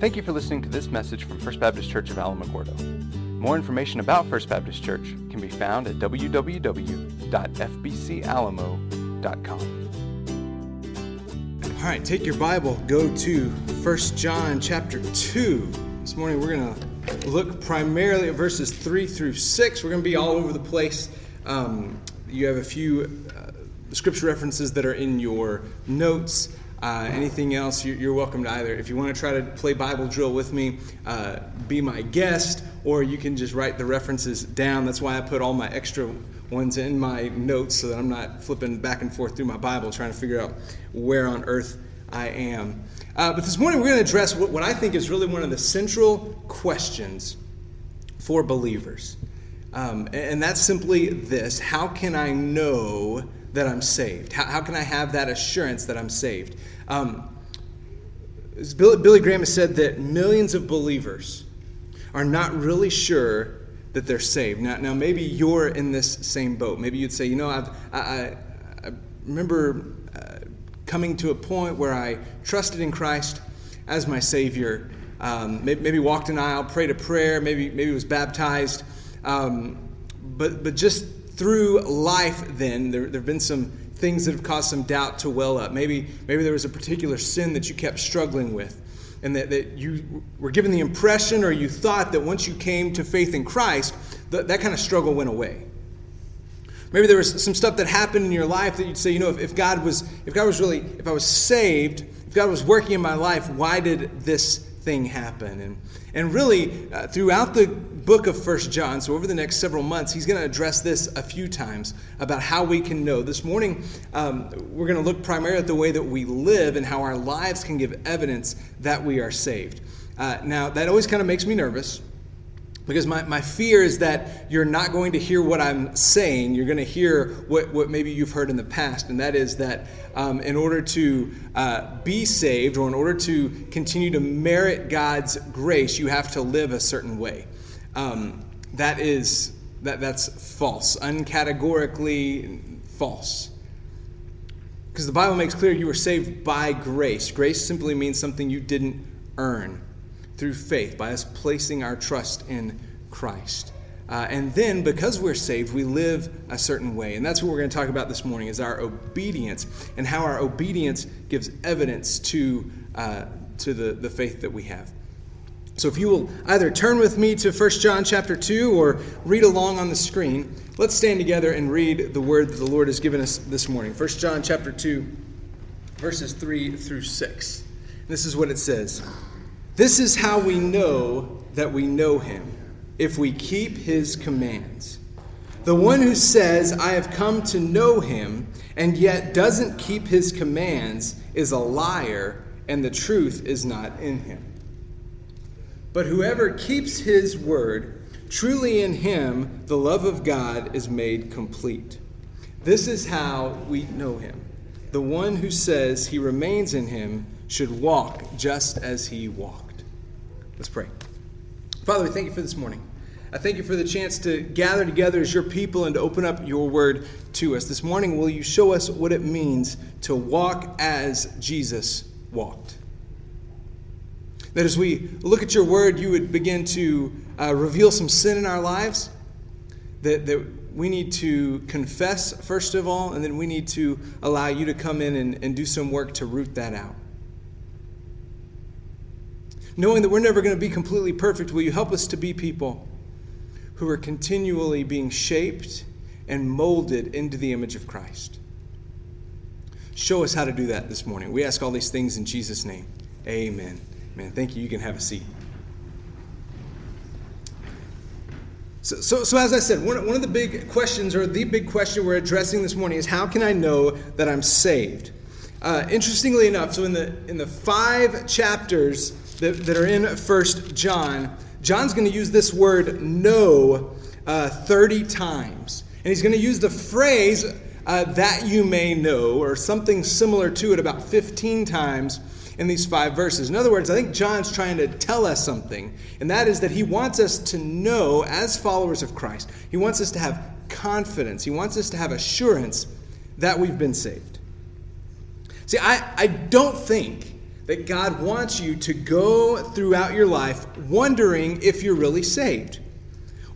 Thank you for listening to this message from First Baptist Church of Alamogordo. More information about First Baptist Church can be found at www.fbcalamo.com. All right, take your Bible, go to 1 John chapter 2. This morning we're going to look primarily at verses 3 through 6. We're going to be all over the place. Um, you have a few uh, scripture references that are in your notes. Uh, anything else, you're welcome to either. If you want to try to play Bible drill with me, uh, be my guest, or you can just write the references down. That's why I put all my extra ones in my notes so that I'm not flipping back and forth through my Bible trying to figure out where on earth I am. Uh, but this morning we're going to address what, what I think is really one of the central questions for believers. Um, and that's simply this How can I know that I'm saved? How, how can I have that assurance that I'm saved? Um, Billy, Billy Graham has said that millions of believers are not really sure that they're saved. Now, now maybe you're in this same boat. Maybe you'd say, you know, I've, I, I remember uh, coming to a point where I trusted in Christ as my Savior. Um, maybe, maybe, walked an aisle, prayed a prayer, maybe, maybe was baptized. Um, but, but just through life, then, there, there have been some things that have caused some doubt to well up. Maybe, maybe there was a particular sin that you kept struggling with, and that, that you were given the impression or you thought that once you came to faith in Christ, that, that kind of struggle went away. Maybe there was some stuff that happened in your life that you'd say, you know, if, if God was, if God was really, if I was saved, if God was working in my life, why did this thing happen? And, and really, uh, throughout the book of First John, so over the next several months, he's going to address this a few times about how we can know. This morning, um, we're going to look primarily at the way that we live and how our lives can give evidence that we are saved. Uh, now, that always kind of makes me nervous because my, my fear is that you're not going to hear what I'm saying. You're going to hear what, what maybe you've heard in the past, and that is that um, in order to uh, be saved or in order to continue to merit God's grace, you have to live a certain way. Um, that is that, that's false, uncategorically false. Because the Bible makes clear you were saved by grace. Grace simply means something you didn't earn through faith, by us placing our trust in Christ. Uh, and then, because we're saved, we live a certain way. And that's what we're going to talk about this morning is our obedience and how our obedience gives evidence to, uh, to the, the faith that we have. So if you will either turn with me to 1 John chapter 2 or read along on the screen, let's stand together and read the word that the Lord has given us this morning. 1 John chapter 2, verses 3 through 6. This is what it says. This is how we know that we know him, if we keep his commands. The one who says, I have come to know him, and yet doesn't keep his commands, is a liar, and the truth is not in him. But whoever keeps his word, truly in him the love of God is made complete. This is how we know him. The one who says he remains in him should walk just as he walked. Let's pray. Father, we thank you for this morning. I thank you for the chance to gather together as your people and to open up your word to us. This morning, will you show us what it means to walk as Jesus walked? That as we look at your word, you would begin to uh, reveal some sin in our lives, that, that we need to confess, first of all, and then we need to allow you to come in and, and do some work to root that out knowing that we're never going to be completely perfect, will you help us to be people who are continually being shaped and molded into the image of Christ? Show us how to do that this morning. We ask all these things in Jesus' name. Amen. Man, thank you. You can have a seat. So, so, so, as I said, one, one of the big questions, or the big question we're addressing this morning, is how can I know that I'm saved? Uh, interestingly enough, so in the in the five chapters that, that are in First John, John's going to use this word know uh, 30 times. And he's going to use the phrase uh, that you may know, or something similar to it, about 15 times in these five verses. In other words, I think John's trying to tell us something, and that is that he wants us to know, as followers of Christ, he wants us to have confidence, he wants us to have assurance that we've been saved. See, I, I don't think that God wants you to go throughout your life wondering if you're really saved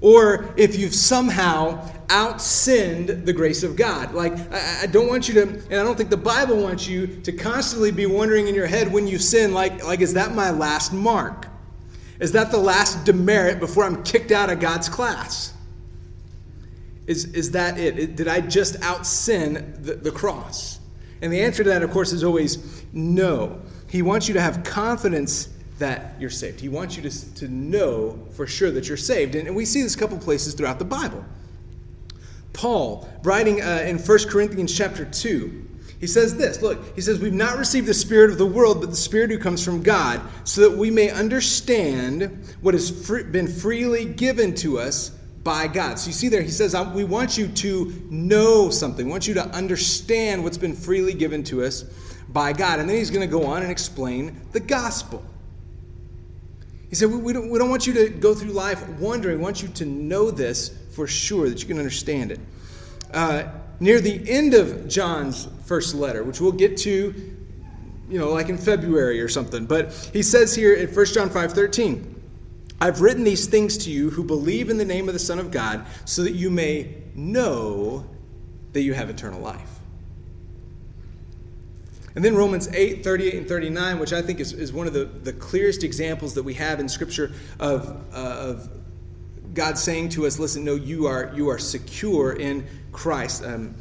or if you've somehow out sinned the grace of God. Like, I, don't want you to, and I don't think the Bible wants you to constantly be wondering in your head when you sin, like, like is that my last mark? Is that the last demerit before I'm kicked out of God's class? Is, is that it? Did I just out sin the, the cross? And the answer to that, of course, is always no. He wants you to have confidence that you're saved. He wants you to, to know for sure that you're saved. And, and we see this a couple places throughout the Bible. Paul, writing uh, in 1 Corinthians chapter 2, he says this Look, he says, We've not received the Spirit of the world, but the Spirit who comes from God, so that we may understand what has been freely given to us by God. So you see there, he says, We want you to know something, we want you to understand what's been freely given to us by God. And then he's going to go on and explain the gospel. He said, we don't, we don't want you to go through life wondering. We want you to know this for sure, that you can understand it. Uh, near the end of John's first letter, which we'll get to, you know, like in February or something, but he says here in 1 John 5 13, I've written these things to you who believe in the name of the Son of God, so that you may know that you have eternal life. And then Romans 8, 38, and 39, which I think is, is one of the, the clearest examples that we have in Scripture of, uh, of God saying to us, listen, no, you are, you are secure in Christ. Um,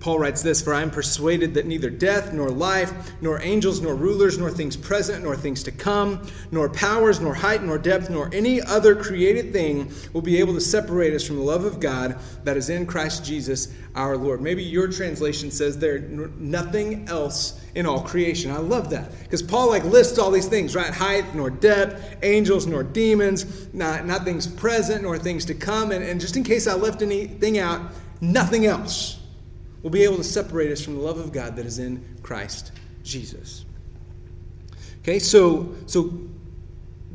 Paul writes this For I am persuaded that neither death, nor life, nor angels, nor rulers, nor things present, nor things to come, nor powers, nor height, nor depth, nor any other created thing will be able to separate us from the love of God that is in Christ Jesus our Lord. Maybe your translation says there, nothing else in all creation. I love that. Because Paul like lists all these things, right? Height, nor depth, angels, nor demons, not, not things present, nor things to come. And, and just in case I left anything out, nothing else will be able to separate us from the love of God that is in Christ Jesus. Okay, so, so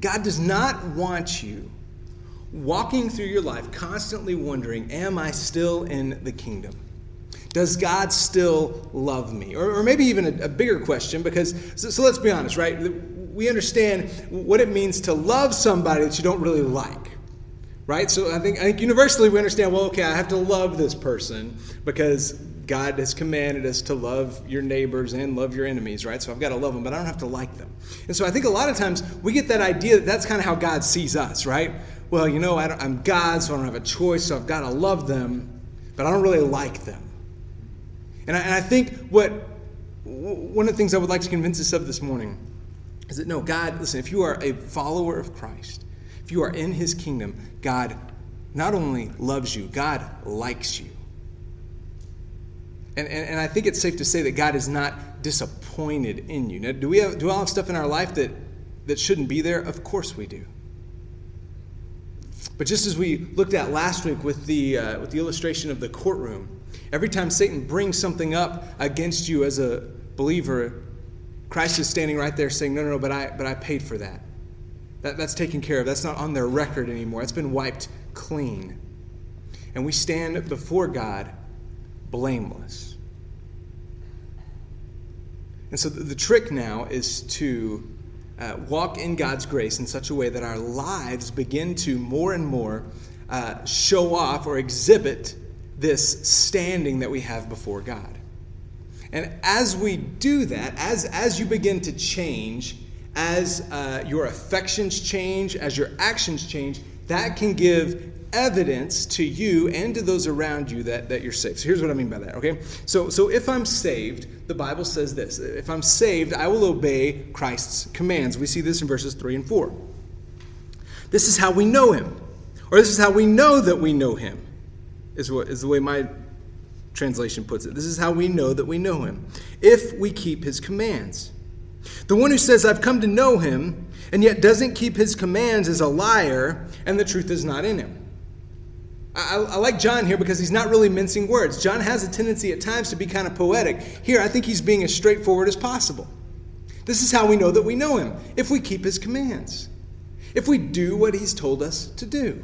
God does not want you walking through your life constantly wondering, Am I still in the kingdom? Does God still love me? Or, or maybe even a, a, bigger question, because, so, so let's be honest, right? We understand what it means to love somebody that you don't really like right? So I think I think universally we understand. Well, okay, I have to love this person because God has commanded us to love your neighbors and love your enemies, right? So I've got to love them, but I don't have to like them. And so I think a lot of times we get that idea that that's kind of how God sees us, right? Well, you know, I am God, so I don't have a choice, so I've got to love them, but I don't really like them. And I, and I think what one of the things I would like to convince us of this morning is that no, God, listen, if you are a follower of Christ, if you are in his kingdom, God not only loves you, God likes you. And, and, and, I think it's safe to say that God is not disappointed in you. Now, do we, have, do we all have stuff in our life that, that shouldn't be there? Of course we do. But just as we looked at last week with the, uh, with the illustration of the courtroom, every time Satan brings something up against you as a believer, Christ is standing right there saying, No, no, no, but I, but I paid for that. that. That's taken care of. That's not on their record anymore. That's been wiped clean. And we stand before God blameless. And so the, the trick now is to uh, walk in God's grace in such a way that our lives begin to more and more uh, show off or exhibit this standing that we have before God. And as we do that, as, as you begin to change, as uh, your affections change, as your actions change, that can give evidence to you and to those around you that, that you're saved. So here's what I mean by that, okay? So, so if I'm saved, the Bible says this if I'm saved, I will obey Christ's commands. We see this in verses 3 and 4. This is how we know him, or this is how we know that we know him, is, what, is the way my translation puts it. This is how we know that we know him, if we keep his commands. The one who says, I've come to know him, and yet doesn't keep his commands is a liar, and the truth is not in him. I, I, like John here because he's not really mincing words. John has a tendency at times to be kind of poetic. Here, I think he's being as straightforward as possible. This is how we know that we know him if we keep his commands, if we do what he's told us to do.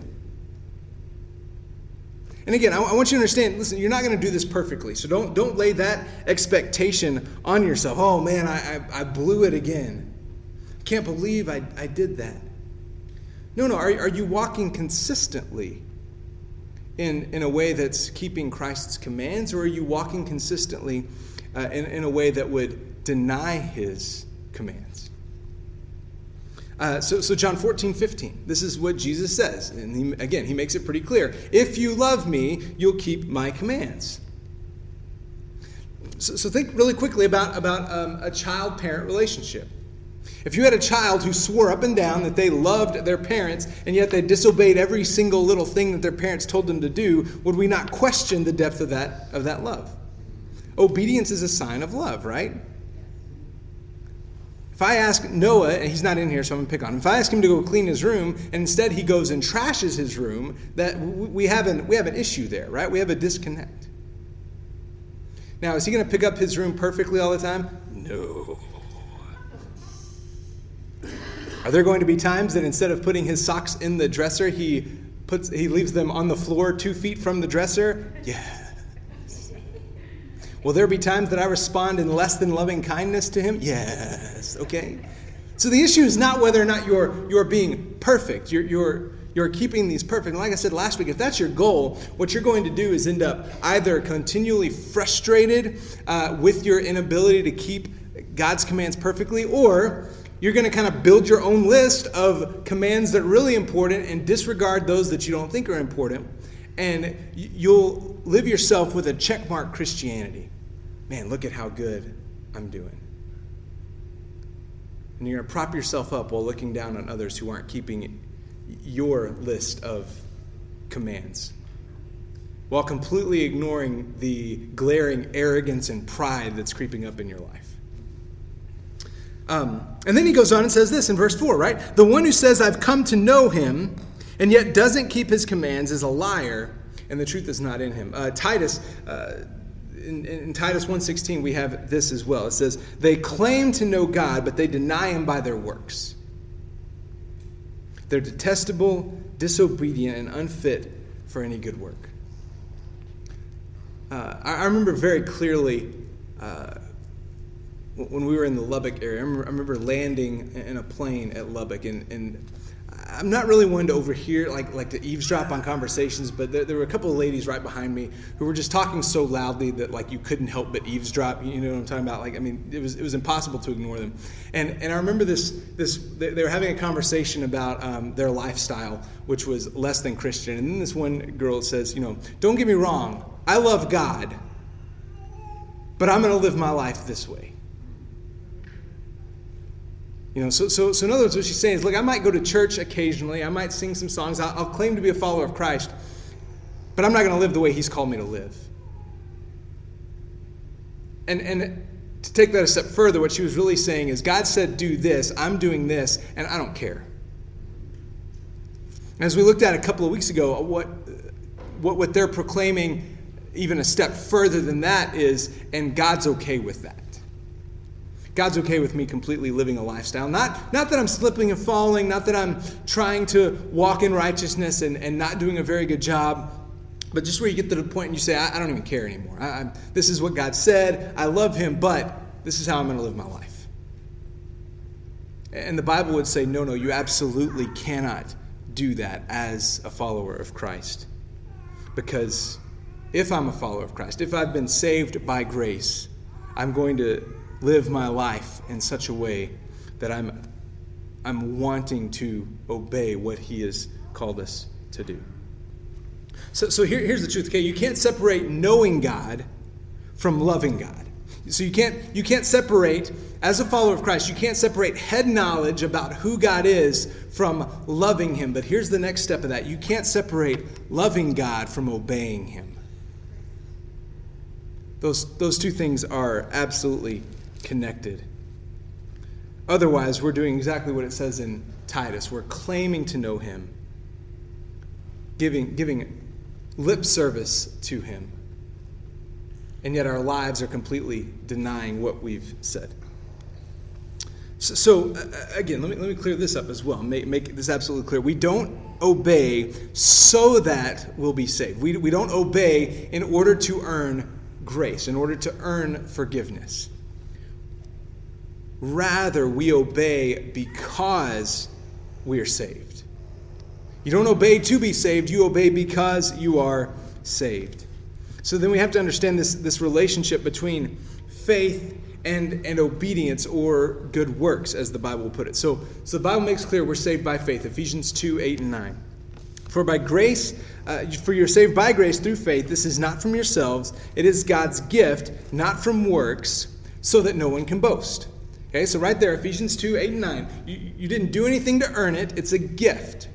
And again, I, I want you to understand, listen, you're not going to do this perfectly. So don't, don't lay that expectation on yourself. Oh man, I, I, I blew it again. Can't believe I, I did that. No, no, are, are you walking consistently in, in a way that's keeping Christ's commands, or are you walking consistently uh, in, in a way that would deny his commands? Uh, so, so, John 14, 15, this is what Jesus says. And he, again, he makes it pretty clear. If you love me, you'll keep my commands. So, so think really quickly about, about um, a child parent relationship. If you had a child who swore up and down that they loved their parents and yet they disobeyed every single little thing that their parents told them to do, would we not question the depth of that, of that love? Obedience is a sign of love, right? If I ask Noah, and he's not in here, so I'm going to pick on him. If I ask him to go clean his room, and instead he goes and trashes his room, that we have an, we have an issue there, right? We have a disconnect. Now, is he going to pick up his room perfectly all the time? No. Are there going to be times that instead of putting his socks in the dresser, he puts he leaves them on the floor two feet from the dresser? Yeah. Will there be times that I respond in less than loving kindness to him? Yes. Okay. So the issue is not whether or not you're you're being perfect. You're you're you're keeping these perfect. And like I said last week, if that's your goal, what you're going to do is end up either continually frustrated uh, with your inability to keep God's commands perfectly, or you're going to kind of build your own list of commands that are really important and disregard those that you don't think are important. And you'll live yourself with a checkmark Christianity man, look at how good I'm doing. And you're going to prop yourself up while looking down on others who aren't keeping your list of commands, while completely ignoring the glaring arrogance and pride that's creeping up in your life. Um, and then he goes on and says this in verse 4, right? The one who says, I've come to know him, and yet doesn't keep his commands is a liar, and the truth is not in him. Uh, Titus. Uh, in, in Titus 1:16 we have this as well. It says, "They claim to know God, but they deny him by their works. They're detestable, disobedient, and unfit for any good work." Uh, I, I, remember very clearly uh, when we were in the Lubbock area. I remember, I remember landing in a plane at Lubbock, and, and I'm not really one to overhear, like, like to eavesdrop on conversations, but there, there, were a couple of ladies right behind me who were just talking so loudly that like you couldn't help but eavesdrop. You know what I'm talking about? Like, I mean, it was it was impossible to ignore them. And and I remember this this they, were having a conversation about um, their lifestyle, which was less than Christian. And then this one girl says, you know, don't get me wrong, I love God, but I'm going to live my life this way. You know, so, so, so in other words, what she's saying is, look, I might go to church occasionally, I might sing some songs, I'll, I'll claim to be a follower of Christ, but I'm not going to live the way He's called me to live. And, and to take that a step further, what she was really saying is, God said, do this, I'm doing this, and I don't care. As we looked at a couple of weeks ago, uh, what, uh, what, what they're proclaiming, even a step further than that, is, and God's okay with that. God's okay with me completely living a lifestyle. Not, not that I'm slipping and falling, not that I'm trying to walk in righteousness and, and not doing a very good job, but just where you get to the point and you say, I, I don't even care anymore. I, I, this is what God said. I love Him, but this is how I'm going to live my life. And the Bible would say, no, no, you absolutely cannot do that as a follower of Christ. Because if I'm a follower of Christ, if I've been saved by grace, I'm going to live my life in such a way that I'm, I'm wanting to obey what He has called us to do. So, so here, here's the truth, okay? You can't separate knowing God from loving God. So you can't, you can't separate, as a follower of Christ, you can't separate head knowledge about who God is from loving Him. But here's the next step of that you can't separate loving God from obeying Him. Those, those two things are absolutely connected. Otherwise, we're doing exactly what it says in Titus. We're claiming to know him, giving, giving lip service to him, and yet our lives are completely denying what we've said. So, so uh, again, let me, let me clear this up as well. Make, make this absolutely clear. We don't obey so that we'll be saved. We, we don't obey in order to earn grace, in order to earn forgiveness. Rather, we obey because we are saved. You don't obey to be saved, you obey because you are saved. So then we have to understand this, this relationship between faith and, and obedience or good works, as the Bible will put it. So, so the Bible makes clear we're saved by faith, Ephesians 2 8 and 9. For by grace, uh, for you're saved by grace through faith. This is not from yourselves, it is God's gift, not from works, so that no one can boast. Okay, so right there, Ephesians 2 8 and 9. You, you didn't do anything to earn it, it's a gift.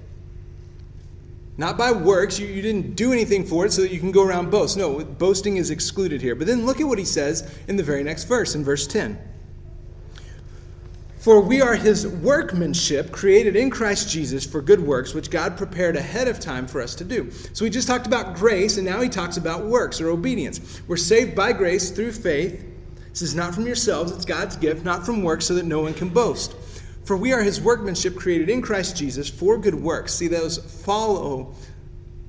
Not by works. You, you didn't do anything for it so that you can go around boast. No, boasting is excluded here. But then look at what he says in the very next verse, in verse 10. For we are his workmanship, created in Christ Jesus for good works, which God prepared ahead of time for us to do. So we just talked about grace, and now he talks about works or obedience. We're saved by grace through faith. This is not from yourselves, it's God's gift, not from works, so that no one can boast. For we are his workmanship created in Christ Jesus for good works. See, those follow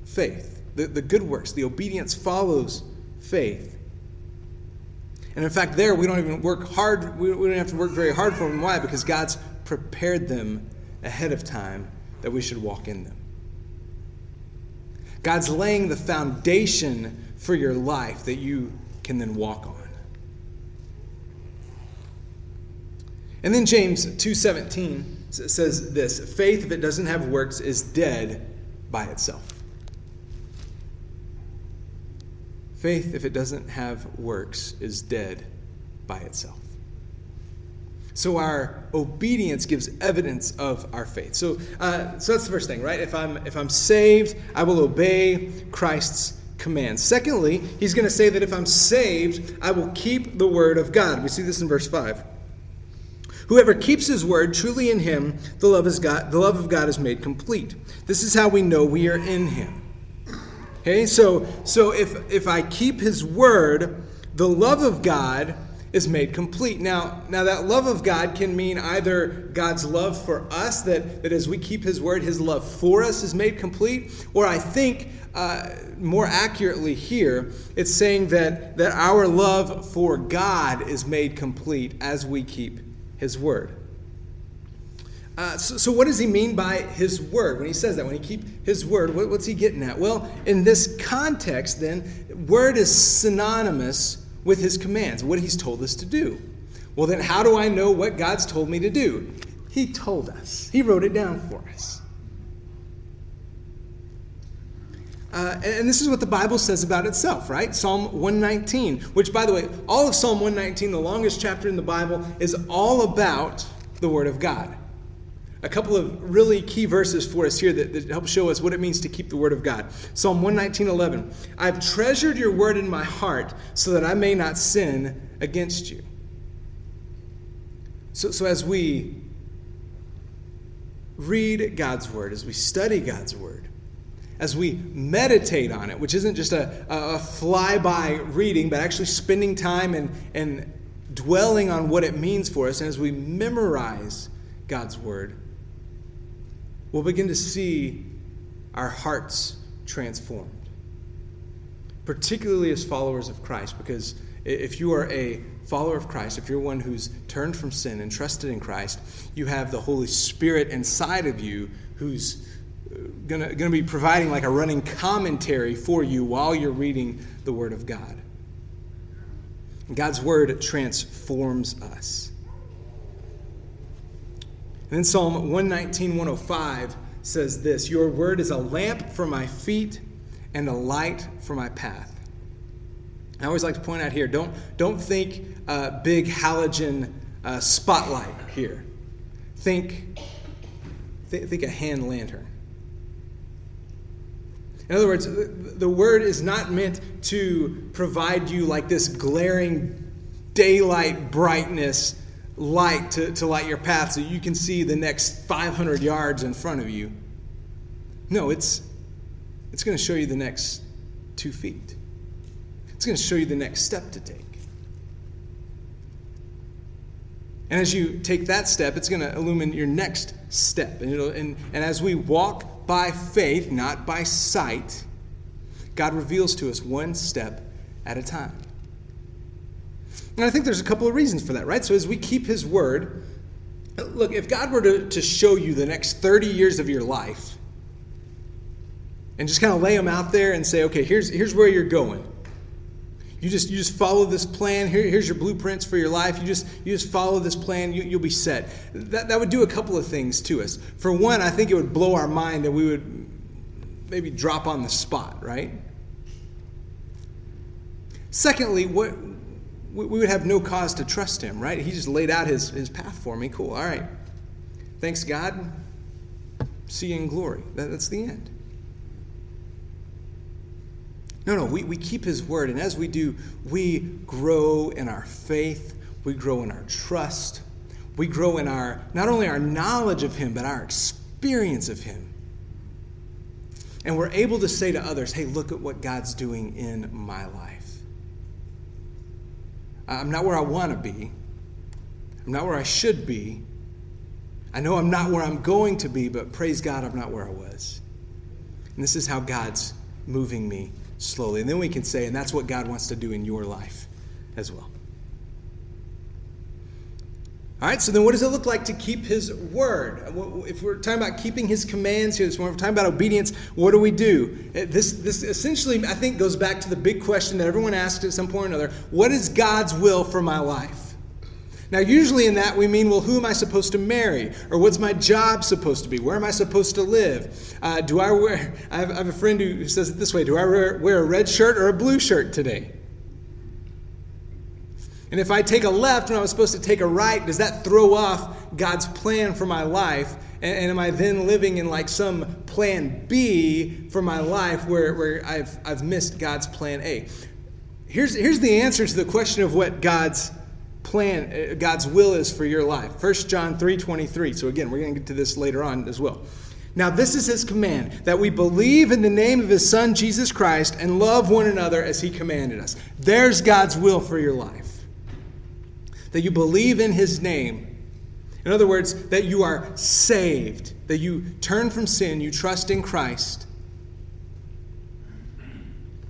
faith. The, the good works, the obedience follows faith. And in fact, there we don't even work hard, we, we don't have to work very hard for them. Why? Because God's prepared them ahead of time that we should walk in them. God's laying the foundation for your life that you can then walk on. And then James 2:17 says this, faith if it doesn't have works is dead by itself. Faith if it doesn't have works is dead by itself. So our obedience gives evidence of our faith. So, uh, so that's the first thing, right? If I'm if I'm saved, I will obey Christ's commands. Secondly, he's going to say that if I'm saved, I will keep the word of God. We see this in verse five. Whoever keeps his word, truly in him, the love, is God, the love of God is made complete. This is how we know we are in him. Okay, so, so if, if I keep his word, the love of God is made complete. Now, now that love of God can mean either God's love for us, that, that as we keep his word, his love for us is made complete, or I think uh, more accurately here, it's saying that, that our love for God is made complete as we keep his word. Uh, so, so, what does he mean by his word when he says that? When he keep his word, what, what's he getting at? Well, in this context, then, word is synonymous with his commands, what he's told us to do. Well, then, how do I know what God's told me to do? He told us, he wrote it down for us. Uh, and this is what the Bible says about itself, right? Psalm 119, which, by the way, all of Psalm 119, the longest chapter in the Bible, is all about the Word of God. A couple of really key verses for us here that, that help show us what it means to keep the Word of God. Psalm 119, 11. I've treasured your Word in my heart so that I may not sin against you. So, so as we read God's Word, as we study God's Word, as we meditate on it, which isn't just a, a fly-by reading, but actually spending time and, and dwelling on what it means for us, and as we memorize God's Word, we'll begin to see our hearts transformed. Particularly as followers of Christ, because if you are a follower of Christ, if you're one who's turned from sin and trusted in Christ, you have the Holy Spirit inside of you who's going to be providing like a running commentary for you while you're reading the Word of God. God's Word transforms us. And then Psalm 119, 105 says this Your Word is a lamp for my feet and a light for my path. I always like to point out here don't, don't think uh, big halogen uh, spotlight here. Think, th- think a hand lantern. In other words, the word is not meant to provide you like this glaring daylight brightness light to, to light your path so you can see the next 500 yards in front of you. No, it's, it's going to show you the next two feet, it's going to show you the next step to take. And as you take that step, it's going to illumine your next step. And, and, and as we walk by faith, not by sight, God reveals to us one step at a time. And I think there's a couple of reasons for that, right? So as we keep His word, look, if God were to, to show you the next 30 years of your life and just kind of lay them out there and say, okay, here's, here's where you're going. You just, you just follow this plan. Here, here's your blueprints for your life. You just, you just follow this plan. You, you'll be set. That, that would do a couple of things to us. For one, I think it would blow our mind and we would maybe drop on the spot, right? Secondly, what, we would have no cause to trust him, right? He just laid out his, his path for me. Cool. All right. Thanks, God. See you in glory. That, that's the end. No, no, we, we keep his word. And as we do, we grow in our faith, we grow in our trust, we grow in our not only our knowledge of him, but our experience of him. And we're able to say to others, hey, look at what God's doing in my life. I'm not where I want to be. I'm not where I should be. I know I'm not where I'm going to be, but praise God, I'm not where I was. And this is how God's moving me slowly. And then we can say, and that's what God wants to do in your life as well. All right, so then what does it look like to keep his word? If we're talking about keeping his commands here this morning, we're talking about obedience, what do we do? Uh, this, this essentially, I think, goes back to the big question that everyone asks at some point or another What is God's will for my life? Now, usually in that we mean, well, who am I supposed to marry? Or what's my job supposed to be? Where am I supposed to live? Uh, do I wear, I have, I have, a friend who says it this way Do I wear, wear a red shirt or a blue shirt today? And if I take a left when I was supposed to take a right, does that throw off God's plan for my life? And, and, am I then living in like some plan B for my life where, where I've, I've missed God's plan A? Here's, here's the answer to the question of what God's plan, uh, God's will is for your life. 1 John 3.23. So again, we're going to get to this later on as well. Now, this is his command that we believe in the name of his Son, Jesus Christ, and love one another as he commanded us. There's God's will for your life that you believe in his name. In other words, that you are saved, that you turn from sin, you trust in Christ,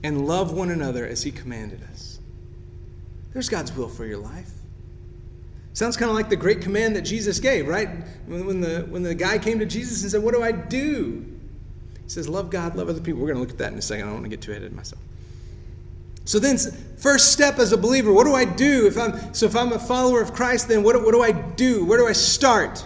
and love one another as he commanded us. There's God's will for your life. Sounds kind of like the great command that Jesus gave, right? When the, when the guy came to Jesus and said, What do I do? He says, Love God, love other people. We're going to look at that in a second. I don't want to get too ahead of myself. So then, first step as a believer, what do I do? If I'm so, if I'm a follower of Christ, then what, what do I do? Where do I start?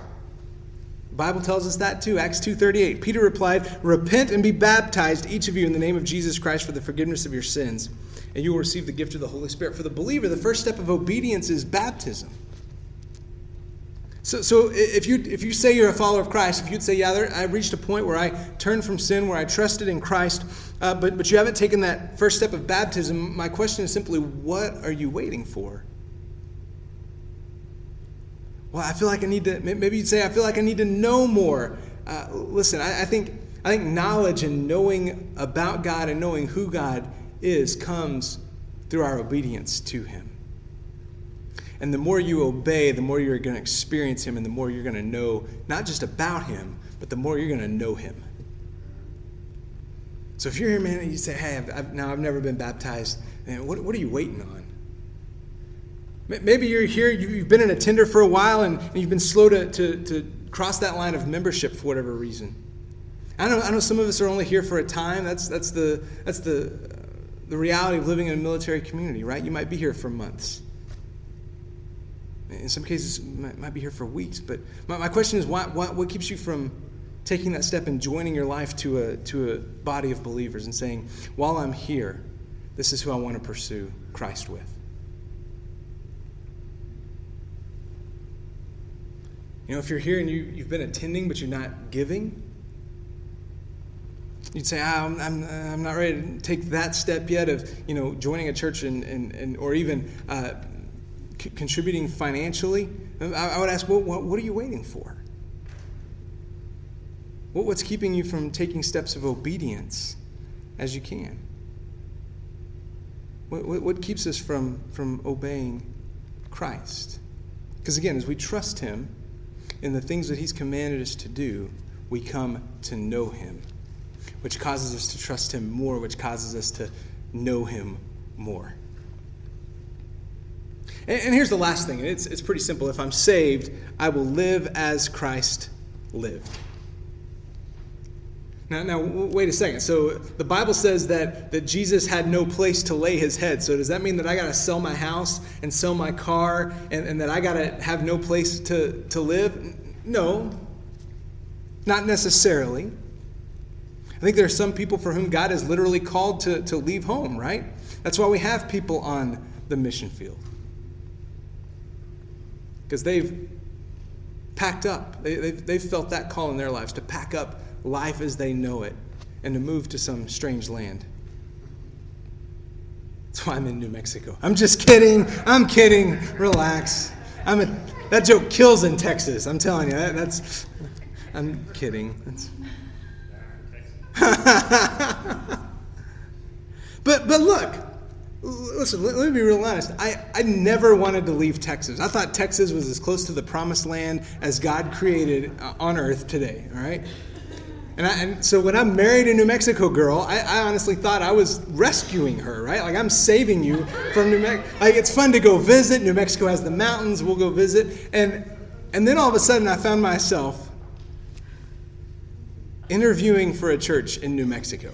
The Bible tells us that too. Acts two thirty eight. Peter replied, "Repent and be baptized, each of you, in the name of Jesus Christ, for the forgiveness of your sins, and you will receive the gift of the Holy Spirit." For the believer, the first step of obedience is baptism. So, so if you if you say you're a follower of Christ, if you'd say, "Yeah, there, I reached a point where I turned from sin, where I trusted in Christ," uh, but but you haven't taken that first step of baptism, my question is simply, what are you waiting for? Well, I feel like I need to. Maybe you'd say, "I feel like I need to know more." Uh, listen, I, I think I think knowledge and knowing about God and knowing who God is comes through our obedience to Him. And the more you obey, the more you're going to experience Him and the more you're going to know not just about Him, but the more you're going to know Him. So if you're here, man, and you say, hey, I've, I've, now I've never been baptized, man, what, what are you waiting on? Maybe you're here, you've been an attender for a while, and, and you've been slow to, to, to cross that line of membership for whatever reason. I know, I know some of us are only here for a time. That's, that's, the, that's the, the reality of living in a military community, right? You might be here for months in some cases might, might be here for weeks. But my, my question is, why, why, what keeps you from taking that step and joining your life to a, to a body of believers and saying, while I'm here, this is who I want to pursue Christ with? You know, if you're here and you, you've been attending but you're not giving, you'd say, ah, I'm, I'm, I'm, not ready to take that step yet of, you know, joining a church and, and, and or even uh, c- contributing financially, I, I would ask, well, what, what, are you waiting for? What, what's keeping you from taking steps of obedience as you can? What, what, what keeps us from, from obeying Christ? Because again, as we trust Him in the things that He's commanded us to do, we come to know Him, which causes us to trust Him more, which causes us to know Him more. And, and here's the last thing, and it's, it's pretty simple. If I'm saved, I will live as Christ lived. Now, now, wait a second. So the Bible says that, that Jesus had no place to lay his head. So does that mean that I got to sell my house and sell my car and, and that I got to have no place to, to live? No, not necessarily. I think there are some people for whom God has literally called to, to leave home, right? That's why we have people on the mission field. Because they've packed up, they, they've, they've felt that call in their lives to pack up life as they know it and to move to some strange land. That's why I'm in New Mexico. I'm just kidding. I'm kidding. Relax. I'm a, that joke kills in Texas. I'm telling you. That, that's. I'm kidding. That's. but but look, listen. Let, let, me be real honest. I I never wanted to leave Texas. I thought Texas was as close to the promised land as God created uh, on earth today. All right. And, I, and, so when I married a New Mexico girl, I, I, honestly thought I was rescuing her, right? Like I'm saving you from New Mexico. Like it's fun to go visit. New Mexico has the mountains. We'll go visit. And and then all of a sudden, I found myself interviewing for a church in New Mexico.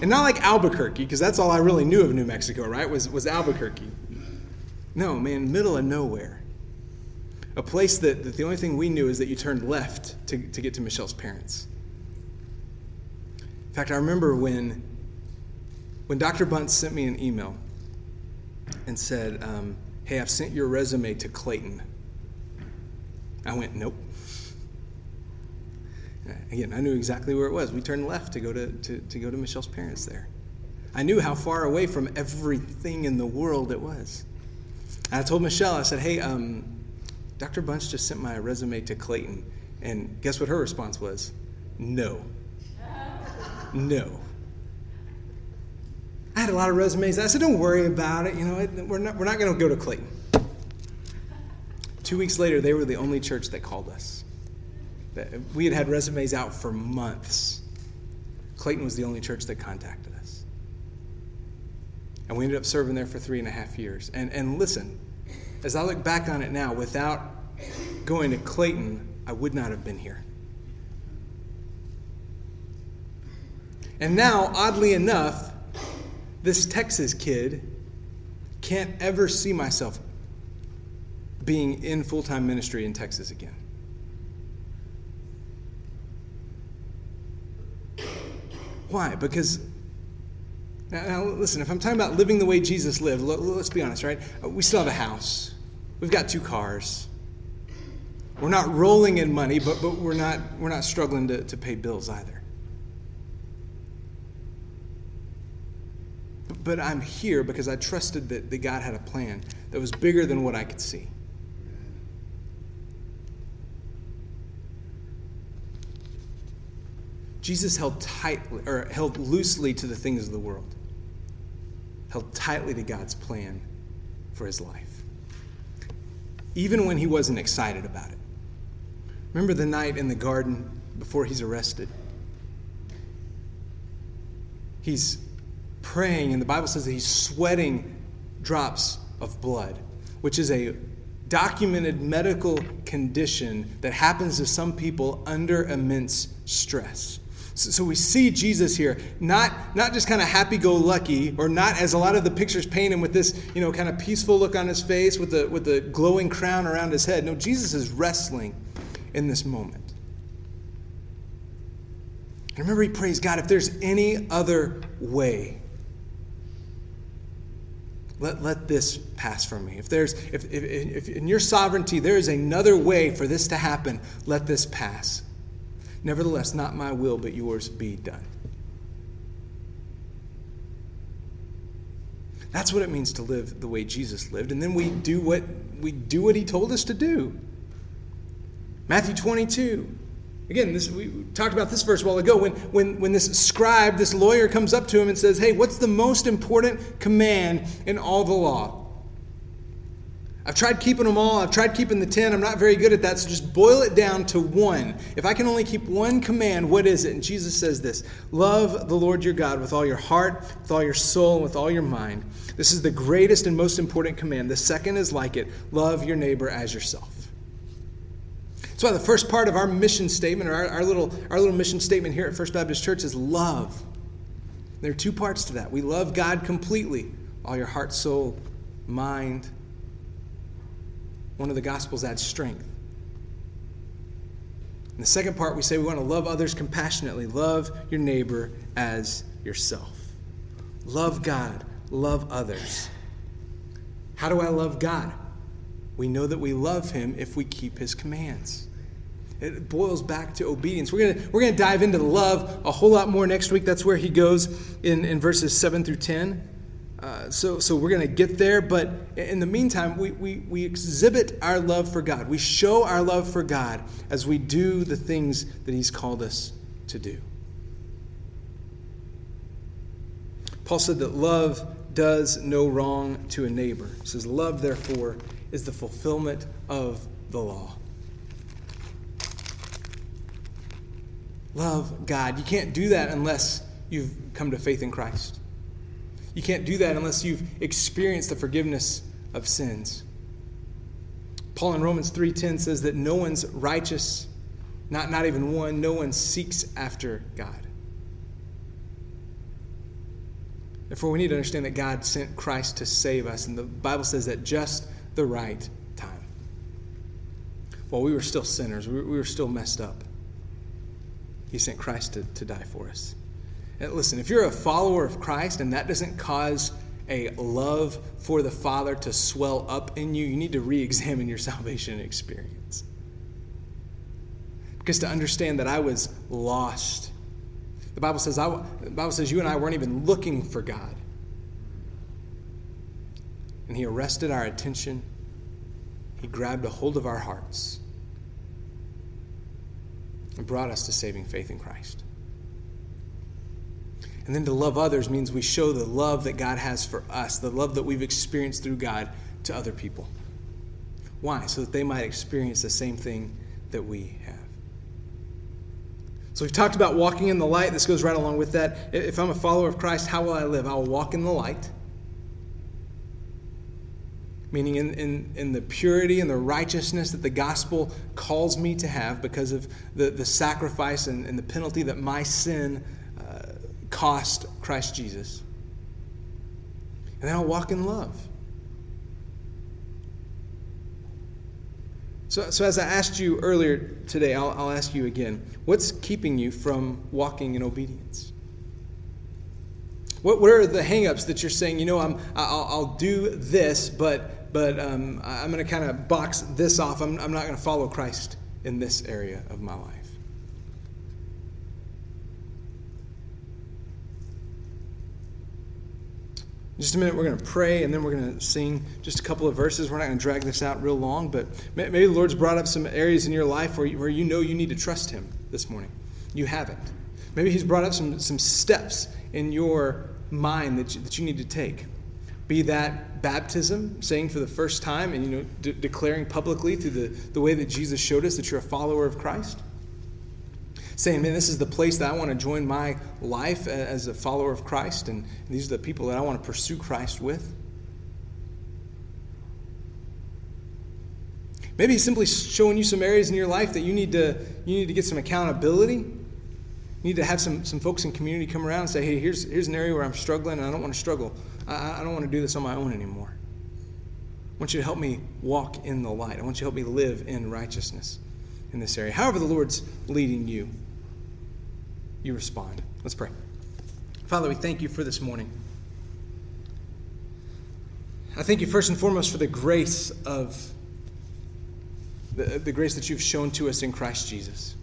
And not like Albuquerque, because that's all I really knew of New Mexico, right? Was was Albuquerque. No, man, middle of nowhere a place that, that the only thing we knew is that you turned left to, to get to Michelle's parents. In fact, I remember when, when Dr. Bunce sent me an email and said, um, Hey, I've sent your resume to Clayton. I went, Nope. Again, I knew exactly where it was. We turned left to go to, to, to go to Michelle's parents there. I knew how far away from everything in the world it was. And I told Michelle, I said, Hey, um, Dr. Bunch just sent my resume to Clayton. And guess what her response was? No. No. I had a lot of resumes. I said, don't worry about it. You know, we're not, we're not going to go to Clayton. Two weeks later, they were the only church that called us. We had had resumes out for months. Clayton was the only church that contacted us. And we ended up serving there for three and a half years. And, and listen, as I look back on it now, without going to Clayton, I would not have been here. And now, oddly enough, this Texas kid can't ever see myself being in full time ministry in Texas again. Why? Because, now, listen, if I'm talking about living the way Jesus lived, let's be honest, right? We still have a house, we've got two cars. We're not rolling in money, but, but we're, not, we're not struggling to, to pay bills either. But I'm here because I trusted that, that God had a plan that was bigger than what I could see. Jesus held tightly or held loosely to the things of the world. Held tightly to God's plan for his life. Even when he wasn't excited about it. Remember the night in the garden before he's arrested? He's praying, and the Bible says that he's sweating drops of blood, which is a documented medical condition that happens to some people under immense stress. So, so we see Jesus here, not, not just kind of happy go lucky, or not as a lot of the pictures paint him with this, you know, kind of peaceful look on his face with the, with the glowing crown around his head. No, Jesus is wrestling in this moment. And remember, he prays, God, if there's any other way, let, let this pass from me. If there's if, if, if in your sovereignty there is another way for this to happen, let this pass. Nevertheless, not my will, but yours be done. That's what it means to live the way Jesus lived. And then we do what we do what he told us to do. Matthew 22. Again, this, we talked about this verse a while ago. When, when, when this scribe, this lawyer, comes up to him and says, Hey, what's the most important command in all the law? I've tried keeping them all. I've tried keeping the 10. I'm not very good at that. So just boil it down to one. If I can only keep one command, what is it? And Jesus says this Love the Lord your God with all your heart, with all your soul, and with all your mind. This is the greatest and most important command. The second is like it love your neighbor as yourself. That's why the first part of our mission statement, or our, our, little, our little mission statement here at First Baptist Church, is love. There are two parts to that. We love God completely, all your heart, soul, mind, one of the Gospels adds strength. In the second part, we say we want to love others compassionately. Love your neighbor as yourself. Love God. Love others. How do I love God? We know that we love Him if we keep His commands. It boils back to obedience. We're going we're gonna dive into love a whole lot more next week. That's where He goes in, in verses 7 through 10. Uh, so, so we're going to get there, but in the meantime, we, we, we exhibit our love for God. We show our love for God as we do the things that He's called us to do. Paul said that love does no wrong to a neighbor. He says, Love, therefore, is the fulfillment of the law. Love God. You can't do that unless you've come to faith in Christ. You can't do that unless you've experienced the forgiveness of sins. Paul in Romans 3:10 says that no one's righteous, not, not even one, no one seeks after God. Therefore, we need to understand that God sent Christ to save us, and the Bible says at just the right time. While we were still sinners, we were still messed up, He sent Christ to, to die for us. And listen, if you're a follower of Christ and that doesn't cause a love for the Father to swell up in you, you need to re examine your salvation experience. Because to understand that I was lost, the Bible says, I, the Bible says you and I weren't even looking for God. And He arrested our attention, He grabbed a hold of our hearts, and brought us to saving faith in Christ. And then to love others means we show the love that God has for us, the love that we've experienced through God to other people. Why? So that they might experience the same thing that we have. So we've talked about walking in the light. This goes right along with that. If I'm a follower of Christ, how will I live? I will walk in the light. Meaning in, in, in the purity and the righteousness that the gospel calls me to have because of the, the sacrifice and, and the penalty that my sin cost Christ Jesus. And then I'll walk in love. So, so as I asked you earlier today, I'll, I'll ask you again what's keeping you from walking in obedience? What, what are the hangups that you're saying, you know, I'm, I'll, I'll do this, but, but um, I'm going to kind of box this off. I'm, I'm not going to follow Christ in this area of my life? In just a minute, we're going to pray and then we're going to sing just a couple of verses. We're not going to drag this out real long, but maybe the Lord's brought up some areas in your life where you, where you know you need to trust Him this morning. You haven't. Maybe He's brought up some, some steps in your mind that you, that you need to take. Be that baptism, saying for the first time and you know, de- declaring publicly through the, the way that Jesus showed us that you're a follower of Christ saying, man, this is the place that I want to join my life as a follower of Christ, and these are the people that I want to pursue Christ with. Maybe he's simply showing you some areas in your life that you need to, you need to get some accountability. You need to have some, some folks in community come around and say, hey, here's, here's an area where I'm struggling and I don't want to struggle. I, I don't want to do this on my own anymore. I want you to help me walk in the light. I want you to help me live in righteousness in this area. However, the Lord's leading you you respond. Let's pray. Father, we thank you for this morning. I thank you first and foremost for the grace of the, the grace that you've shown to us in Christ Jesus.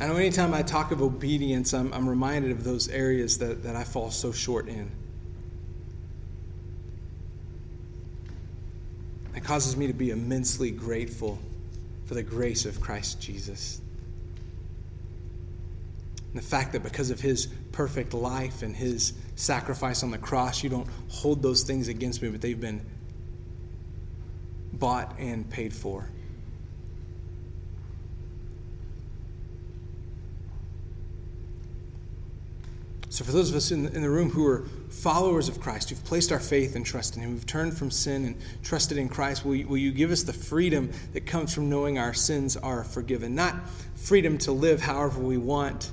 I know anytime I talk of obedience, I'm, I'm reminded of those areas that, that I fall so short in. It causes me to be immensely grateful for the grace of Christ Jesus the fact that because of his perfect life and his sacrifice on the cross. You don't hold those things against me, but they've been bought and paid for. So, for those of us in the, in the room who are followers of Christ, who've placed our faith and trust in Him, who've turned from sin and trusted in Christ, will you, will you give us the freedom that comes from knowing our sins are forgiven? Not freedom to live however we want,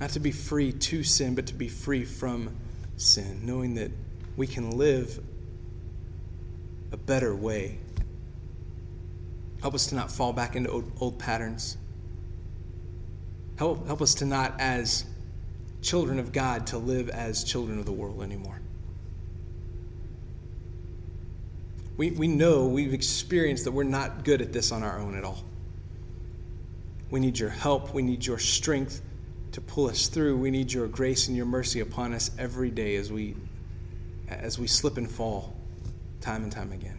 not to be free to sin, but to be free from sin, knowing that we can live a better way. Help us to not fall back into old, old patterns Help, help us to not, as children of God, to live as children of the world anymore. We, we know, we've experienced that we're not good at this on our own at all. We need your help. We need your strength to pull us through. We need your grace and your mercy upon us every day as we, as we slip and fall time and time again.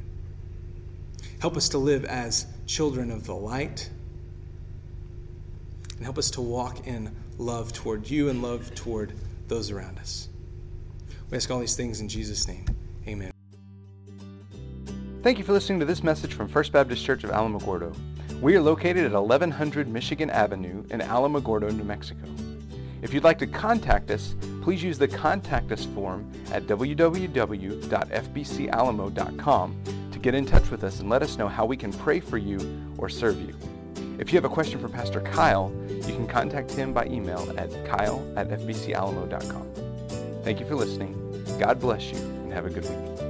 Help us to live as children of the light and help us to walk in love toward you and love toward those around us. We ask all these things in Jesus' name. Amen. Thank you for listening to this message from First Baptist Church of Alamogordo. We are located at 1100 Michigan Avenue in Alamogordo, New Mexico. If you'd like to contact us, please use the Contact Us form at www.fbcalamo.com to get in touch with us and let us know how we can pray for you or serve you. If you have a question for Pastor Kyle, you can contact him by email at kyle at fbcalamo.com. Thank you for listening. God bless you, and have a good week.